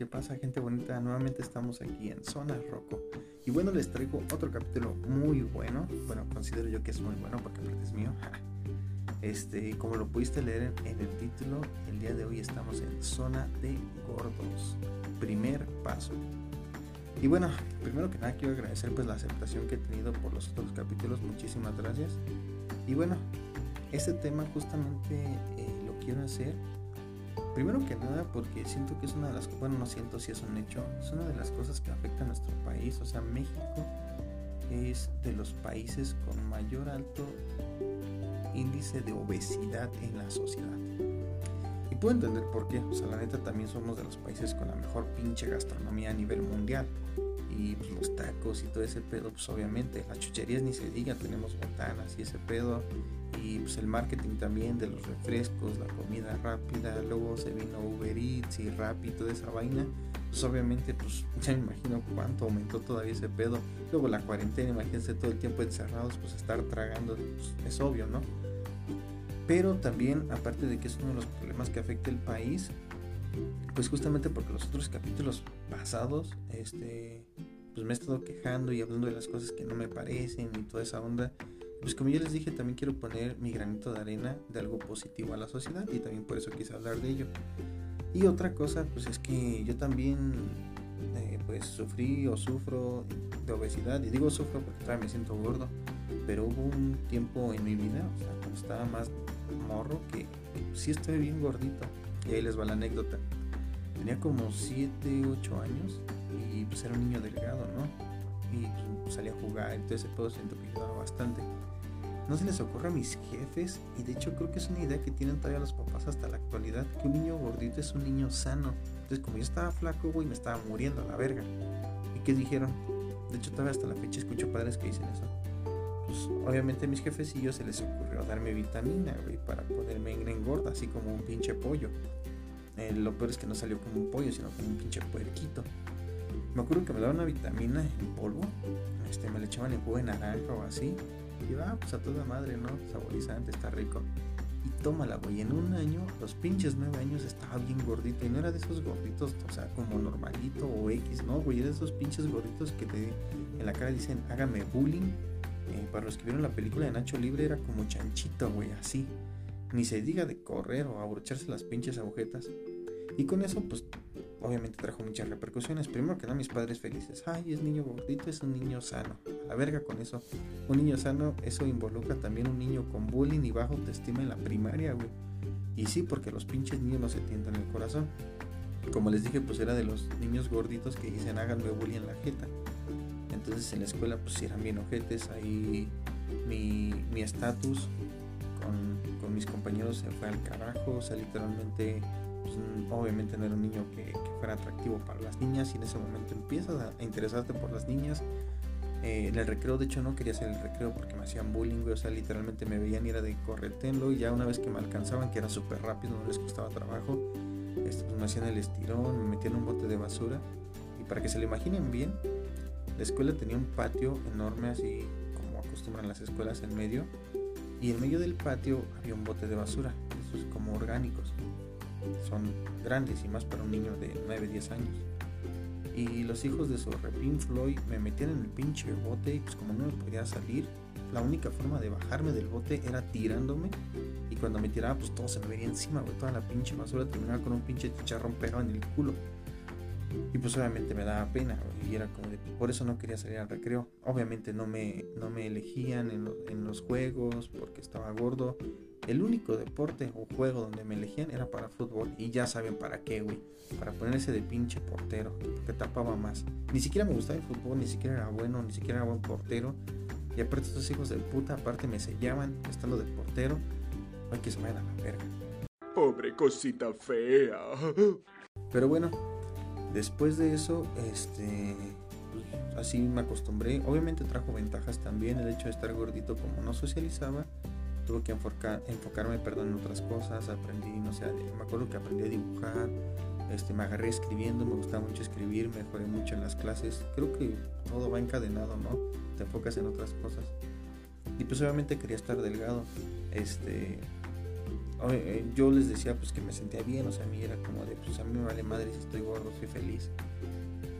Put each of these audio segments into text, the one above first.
¿Qué pasa, gente bonita? Nuevamente estamos aquí en Zona Roco. Y bueno, les traigo otro capítulo muy bueno. Bueno, considero yo que es muy bueno porque aparte es mío. Este, como lo pudiste leer en el título, el día de hoy estamos en Zona de Gordos. Primer paso. Y bueno, primero que nada quiero agradecer pues la aceptación que he tenido por los otros capítulos. Muchísimas gracias. Y bueno, este tema justamente eh, lo quiero hacer Primero que nada porque siento que es una de las bueno no siento si es un hecho, es una de las cosas que afecta a nuestro país, o sea México es de los países con mayor alto índice de obesidad en la sociedad. Y puedo entender por qué, o sea la neta también somos de los países con la mejor pinche gastronomía a nivel mundial. Y pues, los tacos y todo ese pedo, pues obviamente, las chucherías ni se diga, tenemos botanas y ese pedo, y pues el marketing también de los refrescos, la comida rápida, luego se vino Uber Eats y Rappi, toda esa vaina, pues obviamente pues ya me imagino cuánto aumentó todavía ese pedo, luego la cuarentena, imagínense todo el tiempo encerrados, pues estar tragando, pues, es obvio, ¿no? Pero también, aparte de que es uno de los problemas que afecta el país, pues justamente porque los otros capítulos pasados, este, pues me he estado quejando y hablando de las cosas que no me parecen y toda esa onda, pues como ya les dije, también quiero poner mi granito de arena de algo positivo a la sociedad y también por eso quise hablar de ello. Y otra cosa, pues es que yo también eh, pues sufrí o sufro de obesidad y digo sufro porque todavía me siento gordo, pero hubo un tiempo en mi vida, o sea, cuando estaba más morro, que, sí estoy bien gordito. Y ahí les va la anécdota. Tenía como 7, 8 años y pues era un niño delgado, ¿no? Y pues, salía a jugar, entonces todo siento que ayudaba bastante no se les ocurre a mis jefes, y de hecho creo que es una idea que tienen todavía los papás hasta la actualidad, que un niño gordito es un niño sano. Entonces como yo estaba flaco, güey, me estaba muriendo a la verga. ¿Y qué dijeron? De hecho todavía hasta la fecha escucho padres que dicen eso. Pues obviamente a mis jefes y yo se les ocurrió darme vitamina, güey, para poderme engordar, así como un pinche pollo. Eh, lo peor es que no salió como un pollo, sino como un pinche puerquito. Me acuerdo que me daban una vitamina en polvo, este, me le echaban en jugo de naranja o así, y va, pues a toda madre, ¿no? Saborizante, está rico. Y tómala, güey. En un año, los pinches nueve años estaba bien gordito. Y no era de esos gorditos, o sea, como normalito o X, ¿no, güey? Era de esos pinches gorditos que te en la cara dicen, hágame bullying. Eh, para los que vieron la película de Nacho Libre, era como chanchito, güey, así. Ni se diga de correr o abrocharse las pinches agujetas. Y con eso, pues, obviamente trajo muchas repercusiones. Primero que nada, mis padres felices. Ay, es niño gordito, es un niño sano. A la verga con eso. Un niño sano, eso involucra también un niño con bullying y bajo autoestima en la primaria, güey. Y sí, porque los pinches niños no se tientan el corazón. Como les dije, pues era de los niños gorditos que dicen háganme bullying en la jeta. Entonces en la escuela, pues eran bien ojetes. Ahí mi estatus con, con mis compañeros se fue al carajo. O sea, literalmente pues, obviamente no era un niño que, fuera atractivo para las niñas y en ese momento empiezas a, interesarte por las niñas. Eh, en el recreo, de hecho, no quería hacer el recreo porque me hacían bullying, o sea, literalmente me veían y era de corretenlo y ya una vez que me alcanzaban, que era súper rápido, no les costaba trabajo, este, pues me hacían el estirón, me metían un bote de basura y para que se lo imaginen bien, la escuela tenía un patio enorme así como acostumbran las escuelas en medio y en medio del patio había un bote de basura, esos como orgánicos son grandes y más para un niño de 9, 10 años. Y los hijos de su repin Floyd me metían en el pinche bote y pues como no me podía salir, la única forma de bajarme del bote era tirándome y cuando me tiraba pues todo se me venía encima, güey, toda la pinche basura terminaba con un pinche chicharrón pegado en el culo. Y pues obviamente me daba pena, y era como de, por eso no quería salir al recreo. Obviamente no me, no me elegían en, en los juegos porque estaba gordo el único deporte o juego donde me elegían era para fútbol. Y ya saben para qué, güey. Para ponerse de pinche portero. Que tapaba más. Ni siquiera me gustaba el fútbol, ni siquiera era bueno, ni siquiera era buen portero. Y aparte estos hijos de puta, aparte me sellaban estando de portero. Ay, que se vayan a la verga. Pobre cosita fea. Pero bueno, después de eso, este... Pues, así me acostumbré. Obviamente trajo ventajas también el hecho de estar gordito como no socializaba tuve que enfocarme perdón, en otras cosas, aprendí, no sé, me acuerdo que aprendí a dibujar, este, me agarré escribiendo, me gustaba mucho escribir, mejoré mucho en las clases, creo que todo va encadenado, ¿no? Te enfocas en otras cosas. Y pues obviamente quería estar delgado, este, eh, yo les decía pues que me sentía bien, o sea, a mí era como de, pues a mí me vale madre si estoy gordo, soy feliz.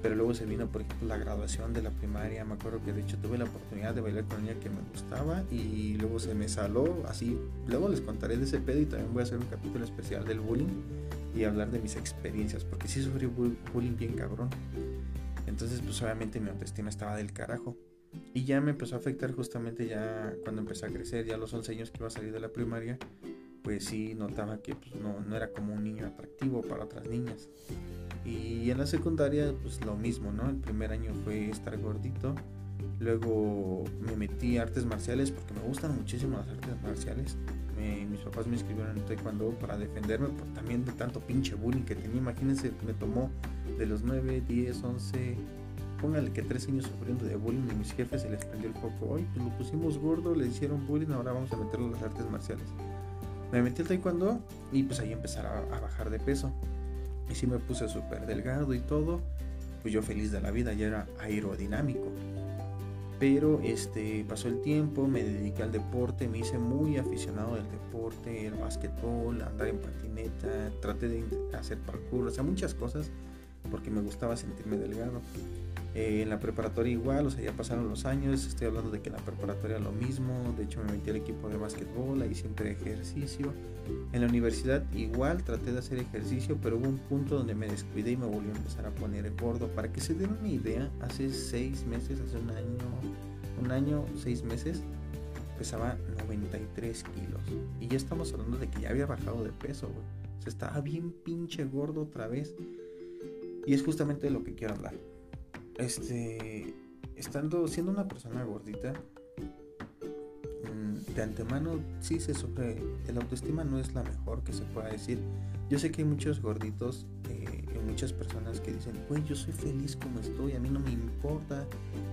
Pero luego se vino, por ejemplo, la graduación de la primaria. Me acuerdo que de hecho tuve la oportunidad de bailar con niña que me gustaba y luego se me saló así. Luego les contaré de ese pedo y también voy a hacer un capítulo especial del bullying y hablar de mis experiencias, porque sí sufrí bullying bien cabrón. Entonces, pues obviamente mi autoestima estaba del carajo. Y ya me empezó a afectar justamente ya cuando empecé a crecer, ya los 11 años que iba a salir de la primaria, pues sí notaba que pues, no, no era como un niño atractivo para otras niñas. Y en la secundaria, pues lo mismo, ¿no? El primer año fue estar gordito. Luego me metí a artes marciales porque me gustan muchísimo las artes marciales. mis papás me inscribieron en taekwondo para defenderme por, también de tanto pinche bullying que tenía. Imagínense, me tomó de los 9, 10, 11, póngale que 3 años sufriendo de bullying y mis jefes se les prendió el foco. Hoy pues lo pusimos gordo, le hicieron bullying, ahora vamos a meterlo en las artes marciales. Me metí al taekwondo y pues ahí empezar a bajar de peso. Y si me puse súper delgado y todo, pues yo feliz de la vida, ya era aerodinámico. Pero este, pasó el tiempo, me dediqué al deporte, me hice muy aficionado del deporte, el básquetbol, andar en patineta, traté de hacer parkour, o sea, muchas cosas porque me gustaba sentirme delgado. Eh, en la preparatoria igual, o sea, ya pasaron los años, estoy hablando de que en la preparatoria lo mismo, de hecho me metí al equipo de básquetbol, ahí siempre ejercicio. En la universidad igual traté de hacer ejercicio, pero hubo un punto donde me descuidé y me volvió a empezar a poner gordo. Para que se den una idea, hace seis meses, hace un año, un año, seis meses, pesaba 93 kilos. Y ya estamos hablando de que ya había bajado de peso, güey. O estaba bien pinche gordo otra vez. Y es justamente de lo que quiero hablar este, estando, siendo una persona gordita, mm, de antemano sí se sufre, el autoestima no es la mejor que se pueda decir. Yo sé que hay muchos gorditos eh, y muchas personas que dicen, güey, yo soy feliz como estoy, a mí no me importa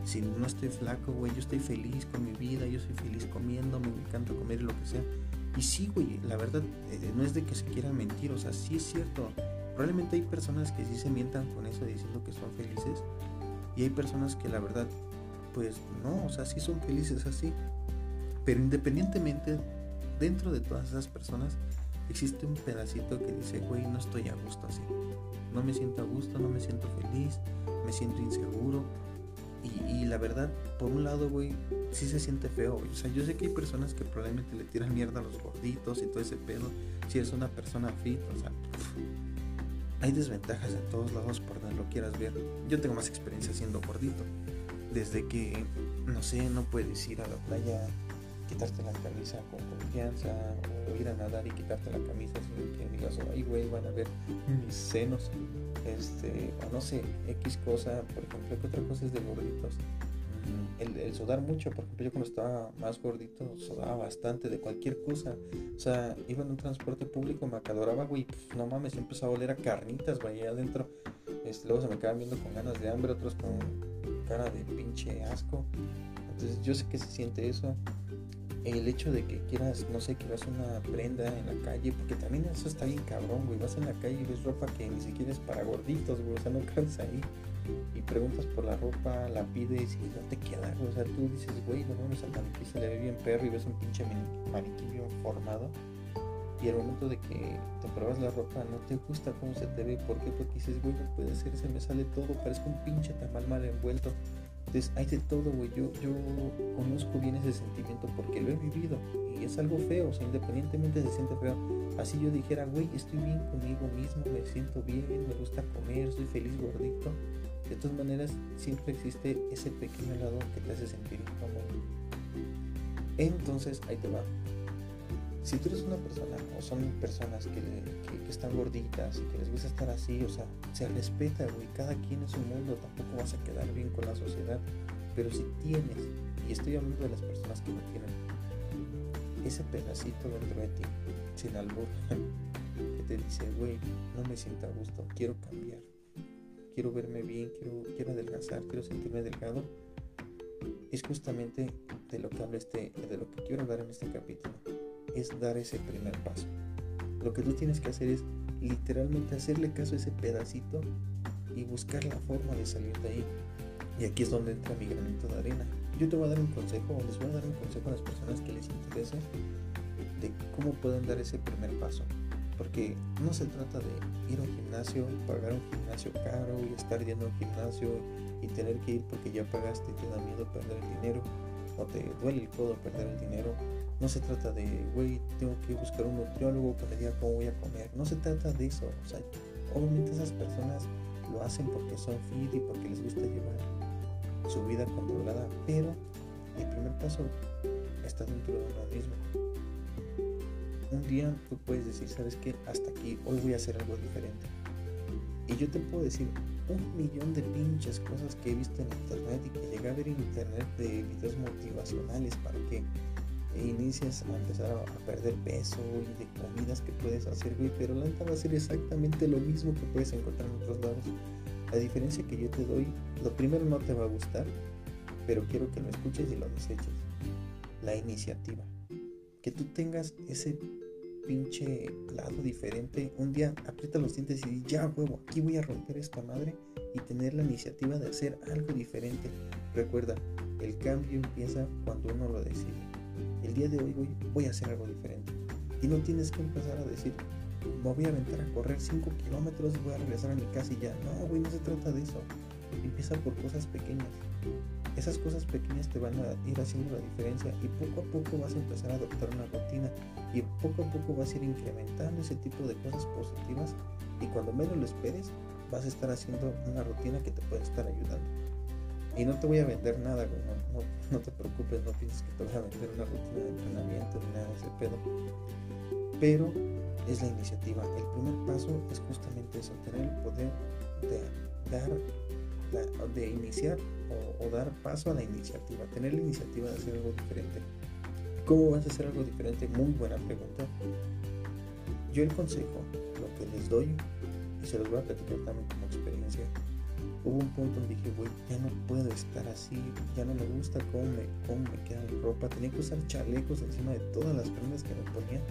si no estoy flaco, güey, yo estoy feliz con mi vida, yo soy feliz comiendo, me encanta comer lo que sea. Y sí, güey, la verdad eh, no es de que se quieran mentir, o sea, sí es cierto. Probablemente hay personas que sí se mientan con eso diciendo que son felices, y hay personas que la verdad, pues no, o sea, sí son felices así. Pero independientemente, dentro de todas esas personas, existe un pedacito que dice, güey, no estoy a gusto así. No me siento a gusto, no me siento feliz, me siento inseguro. Y, la verdad, por un lado, güey, sí se siente feo. O sea, yo sé que hay personas que probablemente le tiran mierda a los gorditos y todo ese pedo. Si eres una persona fit, o sea, hay desventajas en todos lados por donde lo quieras ver. Yo tengo más experiencia siendo gordito. Desde que, no sé, no puedes ir a la playa, quitarte la camisa con confianza, o ir a nadar y quitarte la camisa sin que digas, ay, güey, van a ver mis senos. Este, o no sé, X cosa, por ejemplo, ¿qué otra cosa es de gorditos? El, sudar mucho, por ejemplo, yo cuando estaba más gordito sudaba bastante de cualquier cosa. O sea, iba en un transporte público, me acadoraba, güey, pues, no mames, empezó a oler a carnitas, güey, adentro. Este, luego se me quedaban viendo con ganas de hambre, otros con cara de pinche asco. Entonces yo sé que se siente eso el hecho de que quieras, no sé, que vas una prenda en la calle, porque también eso está bien cabrón, güey. Vas en la calle y ves ropa que ni siquiera es para gorditos, güey. O sea, no caes ahí. Preguntas por la ropa, la pides y no te queda, güey. O sea, tú dices, güey, no mames, al maniquí se le ve bien perro y ves un pinche maniquí bien formado. Y al momento de que te pruebas la ropa, no te gusta cómo se te ve. ¿Por qué? Porque dices, güey, no puede ser, se me sale todo, parezco un pinche tamal mal envuelto. Entonces hay de todo, güey. Yo, yo conozco bien ese sentimiento porque lo he vivido y es algo feo, o sea, independientemente se siente feo. Así yo dijera, güey, estoy bien conmigo mismo, me siento bien, me gusta comer, soy feliz gordito. De todas maneras, siempre existe ese pequeño lado que te hace sentir incómodo. Entonces, ahí te va si tú eres una persona o son personas que, están gorditas y que les gusta estar así, o sea, se respeta, güey, cada quien es un mundo, tampoco vas a quedar bien con la sociedad, pero si tienes, y estoy hablando de las personas que no tienen, ese pedacito dentro de ti, sin albur, que te dice, güey, no me siento a gusto, quiero cambiar, quiero verme bien, quiero, quiero adelgazar, quiero sentirme delgado, es justamente de lo que habla este, de lo que quiero hablar en este capítulo es dar ese primer paso. Lo que tú tienes que hacer es literalmente hacerle caso a ese pedacito y buscar la forma de salir de ahí. Y aquí es donde entra mi granito de arena. Yo te voy a dar un consejo, o les voy a dar un consejo a las personas que les interese de cómo pueden dar ese primer paso. Porque no se trata de ir a un gimnasio, pagar un gimnasio caro y estar yendo a un gimnasio y tener que ir porque ya pagaste y te da miedo perder el dinero o te duele el codo perder el dinero. No se trata de, güey, tengo que buscar un nutriólogo que me diga cómo voy a comer. No se trata de eso. O sea, obviamente esas personas lo hacen porque son fit y porque les gusta llevar su vida controlada, pero el primer paso está dentro de uno mismo. Un día tú puedes decir, ¿sabes qué? Hasta aquí, hoy voy a hacer algo diferente. Y yo te puedo decir un millón de pinches cosas que he visto en internet y que llegué a ver en internet de videos motivacionales para que inicies a empezar a perder peso y de comidas que puedes hacer, güey, pero la neta va a ser exactamente lo mismo que puedes encontrar en otros lados. La diferencia que yo te doy, lo primero no te va a gustar, pero quiero que lo escuches y lo deseches. La iniciativa. Que tú tengas ese pinche lado diferente. Un día aprieta los dientes y di, ya huevo, aquí voy a romper esta madre y tener la iniciativa de hacer algo diferente. Recuerda, el cambio empieza cuando uno lo decide. El día de hoy voy, voy a hacer algo diferente. Y no tienes que empezar a decir, me voy a aventar a correr 5 kilómetros y voy a regresar a mi casa y ya. No, güey, no se trata de eso. Empieza por cosas pequeñas. Esas cosas pequeñas te van a ir haciendo la diferencia y poco a poco vas a empezar a adoptar una rutina y poco a poco vas a ir incrementando ese tipo de cosas positivas y cuando menos lo esperes vas a estar haciendo una rutina que te puede estar ayudando. Y no te voy a vender nada, güey, no, no, te preocupes, no pienses que te voy a vender una rutina de entrenamiento ni nada de ese pedo. Pero es la iniciativa. El primer paso es justamente eso, tener el poder de dar de iniciar o, dar paso a la iniciativa, tener la iniciativa de hacer algo diferente. ¿Cómo vas a hacer algo diferente? Muy buena pregunta. Yo el consejo, lo que les doy, y se los voy a platicar también como experiencia, hubo un punto donde dije, güey, ya no puedo estar así, ya no me gusta cómo me, cómo me queda la ropa, tenía que usar chalecos encima de todas las prendas que me ponía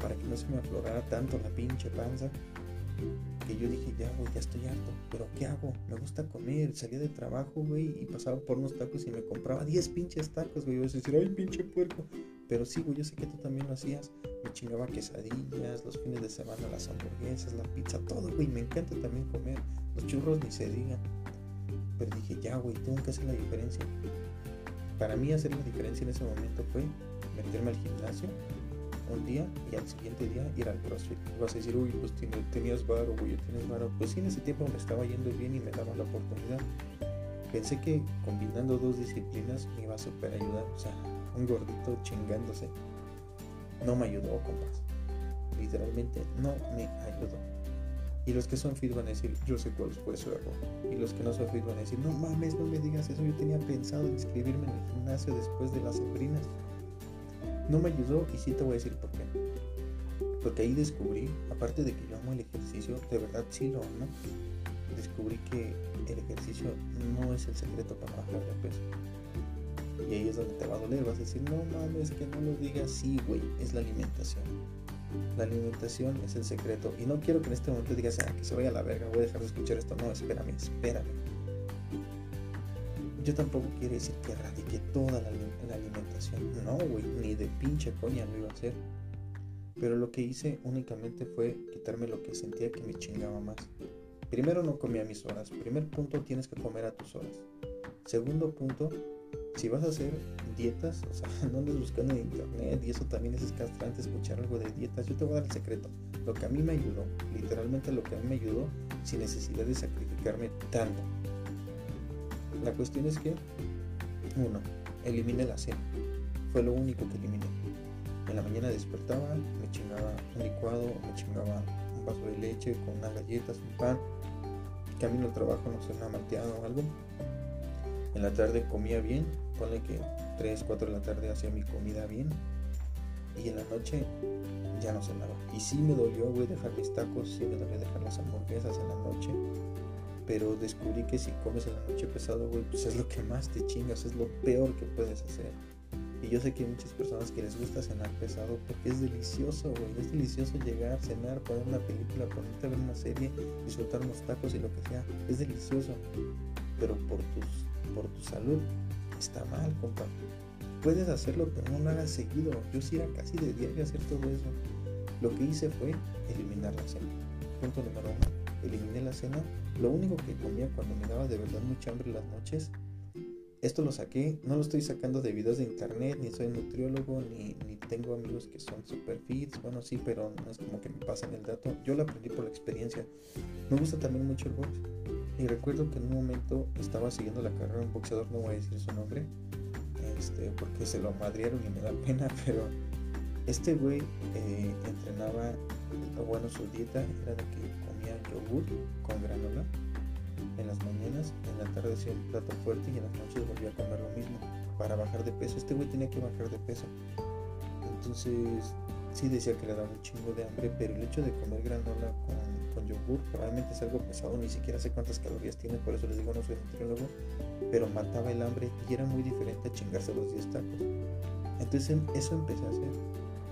para que no se me aflorara tanto la pinche panza que yo dije, ya, güey, ya estoy harto, pero ¿qué hago? Me gusta comer, salía de trabajo, güey, y pasaba por unos tacos y me compraba 10 pinches tacos, güey, y a decir, ay, pinche puerco. Pero sí, güey, yo sé que tú también lo hacías. Me chingaba quesadillas, los fines de semana las hamburguesas, la pizza, todo, güey, me encanta también comer. Los churros ni se digan. Pero dije, ya, güey, tengo que hacer la diferencia. Para mí hacer la diferencia en ese momento fue meterme al gimnasio, un día y al siguiente día ir al CrossFit. Vas a decir, uy, pues tenías varo, güey, tienes varo. Pues sí, en ese tiempo me estaba yendo bien y me daba la oportunidad. Pensé que combinando dos disciplinas me iba a super ayudar. O sea, un gordito chingándose. No me ayudó, compas. Literalmente no me ayudó. Y los que son fit van a decir, yo sé cuál fue su error. Y los que no son fit van a decir, no mames, no me digas eso. Yo tenía pensado inscribirme en el gimnasio después de las sembrinas no me ayudó y sí te voy a decir por qué. Porque ahí descubrí, aparte de que yo amo el ejercicio, de verdad sí lo amo, descubrí que el ejercicio no es el secreto para bajar de peso. Y ahí es donde te va a doler, vas a decir, no mames, que no lo digas, sí, güey, es la alimentación. La alimentación es el secreto. Y no quiero que en este momento digas, ah, que se vaya a la verga, voy a dejar de escuchar esto. No, espérame, espérame. Yo tampoco quiero decir que erradique toda la, alimentación. No, güey, ni de pinche coña lo iba a hacer. Pero lo que hice únicamente fue quitarme lo que sentía que me chingaba más. Primero no comía mis horas. Primer punto, tienes que comer a tus horas. Segundo punto, si vas a hacer dietas, o sea, no andes buscando en internet y eso también es castrante escuchar algo de dietas. Yo te voy a dar el secreto. Lo que a mí me ayudó, literalmente lo que a mí me ayudó, sin necesidad de sacrificarme tanto. La cuestión es que, uno, eliminé la cena. Fue lo único que eliminé. En la mañana despertaba, me chingaba un licuado, me chingaba un vaso de leche con unas galletas, un pan. Camino al trabajo, no sé, una malteada o algo. En la tarde comía bien, ponle que 3, 4 de la tarde hacía mi comida bien. Y en la noche ya no cenaba. Y sí me dolió, güey, dejar mis tacos, sí me dolió dejar las hamburguesas en la noche pero descubrí que si comes en la noche pesado, güey, pues es lo que más te chingas, es lo peor que puedes hacer. Y yo sé que hay muchas personas que les gusta cenar pesado porque es delicioso, güey. Es delicioso llegar, cenar, poner una película, ponerte a ver una serie, disfrutar unos tacos y lo que sea. Es delicioso. Pero por, tus, por tu salud está mal, compa. puedes hacerlo, pero no lo hagas seguido. Yo sí era casi de diario hacer todo eso. Lo que hice fue eliminar la cena. Punto número uno. Eliminé la cena. Lo único que comía cuando me daba de verdad mucha hambre las noches esto lo saqué, no lo estoy sacando de videos de internet, ni soy nutriólogo, ni, ni tengo amigos que son super fits. Bueno, sí, pero no es como que me pasan el dato. Yo lo aprendí por la experiencia. Me gusta también mucho el box. Y recuerdo que en un momento estaba siguiendo la carrera de un boxeador, no voy a decir su nombre, este, porque se lo madrieron y me da pena, pero este güey eh, entrenaba, bueno, su dieta era de que comía yogur con granola en las mañanas, en la tarde hacía un plato fuerte y en las noches volvía a comer lo mismo para bajar de peso. Este güey tenía que bajar de peso. Entonces, sí decía que le daba un chingo de hambre, pero el hecho de comer granola con, con yogur probablemente es algo pesado, ni siquiera sé cuántas calorías tiene, por eso les digo no soy nutriólogo, pero mataba el hambre y era muy diferente a chingarse los 10 tacos. Entonces em, eso empecé a hacer,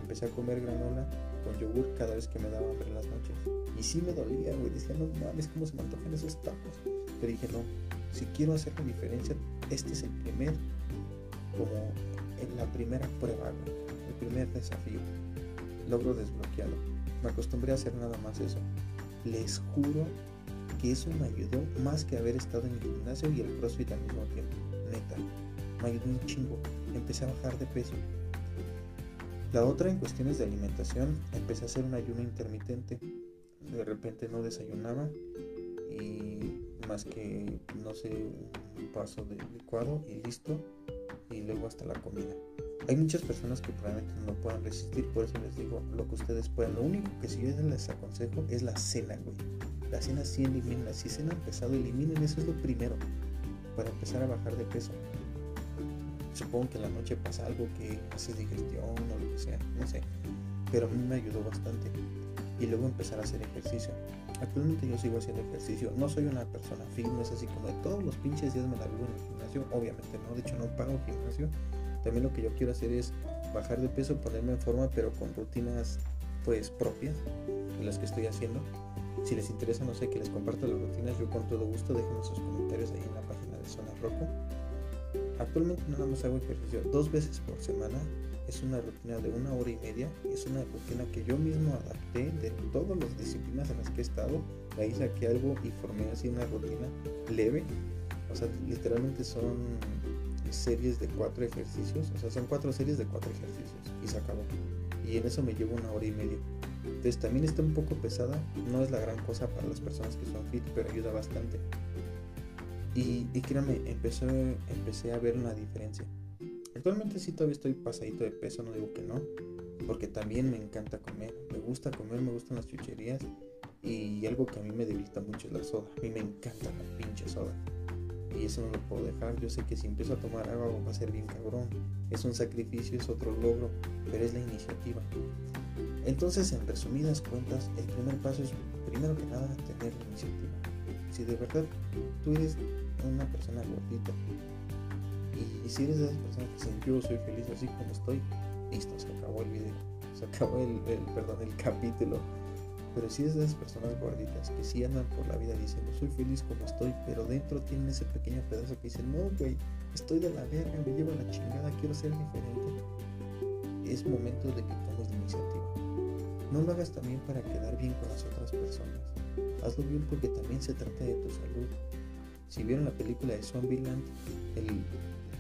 empecé a comer granola con yogur cada vez que me daba hambre en las noches. Y sí me dolía, güey, decía, no mames, cómo se me antojan esos tacos. Dije, no, si quiero hacer la diferencia, este es el primer, como en la primera prueba, el primer desafío. Logro desbloqueado. Me acostumbré a hacer nada más eso. Les juro que eso me ayudó más que haber estado en el gimnasio y el crossfit al mismo tiempo. Neta, me ayudó un chingo. Empecé a bajar de peso. La otra en cuestiones de alimentación, empecé a hacer un ayuno intermitente. De repente no desayunaba y más que, no sé, un paso de licuado y listo. Y luego hasta la comida. Hay muchas personas que probablemente no puedan resistir, por eso les digo lo que ustedes puedan. Lo único que si yo les aconsejo es la cena, güey. La cena sí elimina. Si cena pesado, eliminen. Eso es lo primero para empezar a bajar de peso. Supongo que en la noche pasa algo que hace digestión o lo que sea, no sé. Pero a mí me ayudó bastante. Y luego empezar a hacer ejercicio. Actualmente yo sigo haciendo ejercicio. No soy una persona fit, no es así como de todos los pinches días me la vivo en el gimnasio. Obviamente no, de hecho no pago gimnasio también lo que yo quiero hacer es bajar de peso, ponerme en forma, pero con rutinas pues propias de las que estoy haciendo. Si les interesa, no sé, que les comparta las rutinas, yo con todo gusto déjenme sus comentarios ahí en la página de Zona Rojo. Actualmente nada más hago ejercicio dos veces por semana. Es una rutina de una hora y media. Es una rutina que yo mismo adapté de todas las disciplinas en las que he estado. Ahí saqué algo y formé así una rutina leve. O sea, literalmente son series de cuatro ejercicios, o sea, son cuatro series de cuatro ejercicios y se acabó. Y en eso me llevo una hora y media. Entonces también está un poco pesada, no es la gran cosa para las personas que son fit, pero ayuda bastante. Y, y créanme, empecé, empecé a ver una diferencia. Actualmente sí todavía estoy pasadito de peso, no digo que no, porque también me encanta comer, me gusta comer, me gustan las chucherías y algo que a mí me debilita mucho es la soda. A mí me encanta la pinche soda y eso no lo puedo dejar. Yo sé que si empiezo a tomar agua va a ser bien cabrón. Es un sacrificio, es otro logro, pero es la iniciativa. Entonces, en resumidas cuentas, el primer paso es, primero que nada, tener la iniciativa. Si de verdad tú eres una persona gordita y, si eres de esas personas que dicen yo soy feliz así como estoy, listo, se acabó el video, se acabó el, el perdón, el capítulo pero si es de esas personas gorditas que sí andan por la vida diciendo soy feliz como estoy, pero dentro tienen ese pequeño pedazo que dicen no, güey, estoy de la verga, me llevo la chingada, quiero ser diferente. Es momento de que tomes la iniciativa. No lo hagas también para quedar bien con las otras personas. Hazlo bien porque también se trata de tu salud. Si vieron la película de Zombieland, el,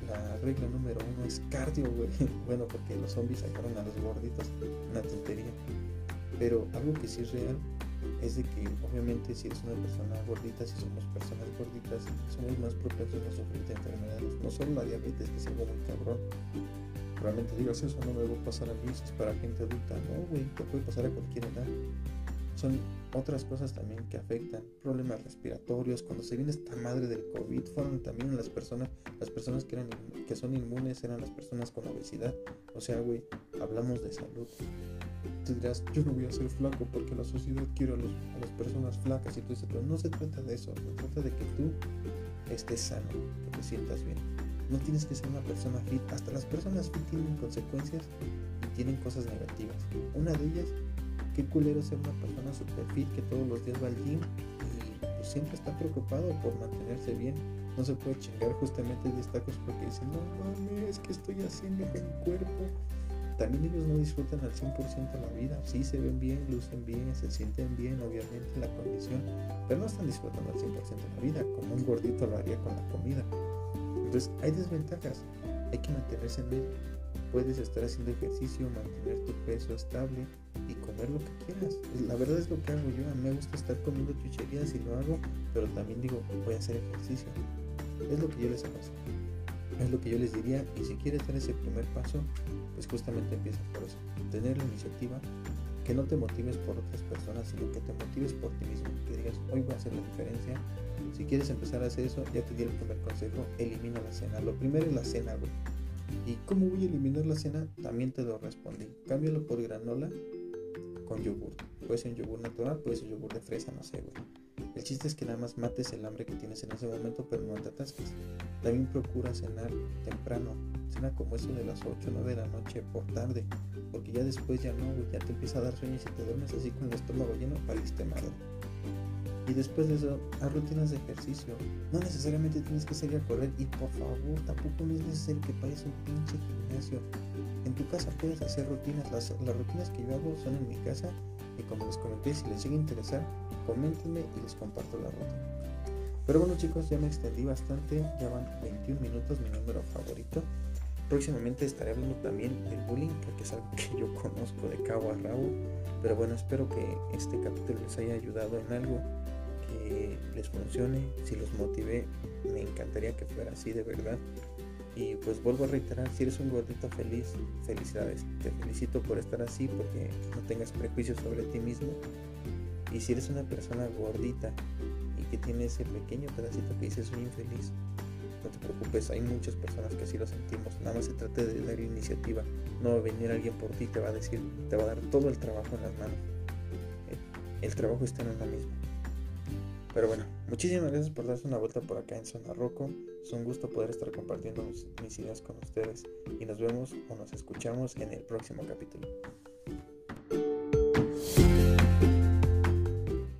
la regla número uno es cardio, güey. Bueno, porque los zombies sacaron a los gorditos. Una tontería. Pero algo que sí es real es de que obviamente si eres una persona gordita, si somos personas gorditas, somos más propensos a sufrir de enfermedades. No solo la diabetes, que es algo muy cabrón. Realmente digas eso, no me va a pasar a mí, es para gente adulta. No, güey, te puede pasar a cualquier edad. Son otras cosas también que afectan, problemas respiratorios. Cuando se viene esta madre del COVID, fueron también las personas, las personas que, eran, que son inmunes, eran las personas con obesidad. O sea, güey, hablamos de salud tú dirás, yo no voy a ser flaco porque la sociedad quiere a, las personas flacas y todo eso, pero no se trata de eso, se trata de que tú estés sano, que te sientas bien. No tienes que ser una persona fit, hasta las personas fit tienen consecuencias y tienen cosas negativas. Una de ellas, qué culero ser una persona super fit que todos los días va al gym y pues, siempre está preocupado por mantenerse bien. no se puede chingar justamente de tacos porque dicen, no mames, que estoy haciendo mi cuerpo? También ellos no disfrutan al 100% la vida. Sí se ven bien, lucen bien, se sienten bien, obviamente, la condición, pero no están disfrutando al 100% la vida, como un gordito lo haría con la comida. Entonces, hay desventajas. Hay que mantenerse en medio. Puedes estar haciendo ejercicio, mantener tu peso estable y comer lo que quieras. La verdad es lo que hago yo. A mí me gusta estar comiendo chucherías y lo hago, pero también digo, voy a hacer ejercicio. Es lo que yo les aconsejo. Es lo que yo les diría. Y si quieres dar ese primer paso, pues justamente empieza por eso. Tener la iniciativa, que no te motives por otras personas, sino que te motives por ti mismo. Que digas, hoy voy a hacer la diferencia. Si quieres empezar a hacer eso, ya te di el primer consejo, elimina la cena. Lo primero es la cena, güey. ¿Y cómo voy a eliminar la cena? También te lo respondí. Cámbialo por granola con yogur. Puede ser un yogur natural, puede ser yogur de fresa, no sé, güey. El chiste es que nada más mates el hambre que tienes en ese momento, pero no te atasques. También procura cenar temprano. Cena como eso de las 8 o 9 de la noche por tarde. Porque ya después ya no, ya te empieza a dar sueño y si te duermes así con el estómago lleno, valiste madre. Y después de eso, haz rutinas de ejercicio. No necesariamente tienes que salir a correr y por favor, tampoco no es necesario que pagues un pinche gimnasio. En tu casa puedes hacer rutinas. Las, las rutinas que yo hago son en mi casa y como les comenté, si les llega a interesar, coméntenme y les comparto la rutina. Pero bueno chicos, ya me extendí bastante, ya van 21 minutos, mi número favorito. Próximamente estaré hablando también del bullying, porque es algo que yo conozco de cabo a rabo. Pero bueno, espero que este capítulo les haya ayudado en algo que les funcione. Si los motivé, me encantaría que fuera así de verdad. Y pues vuelvo a reiterar, si eres un gordito feliz, felicidades. Te felicito por estar así, porque no tengas prejuicios sobre ti mismo. Y si eres una persona gordita y que tiene ese pequeño pedacito que dice soy infeliz, no te preocupes, hay muchas personas que así lo sentimos. Nada más se trata de dar iniciativa. No va a venir alguien por ti te va a decir, te va a dar todo el trabajo en las manos. El trabajo está en uno mismo. Pero bueno, muchísimas gracias por darse una vuelta por acá en Zona Roco. Es un gusto poder estar compartiendo mis, mis ideas con ustedes. Y nos vemos o nos escuchamos en el próximo capítulo.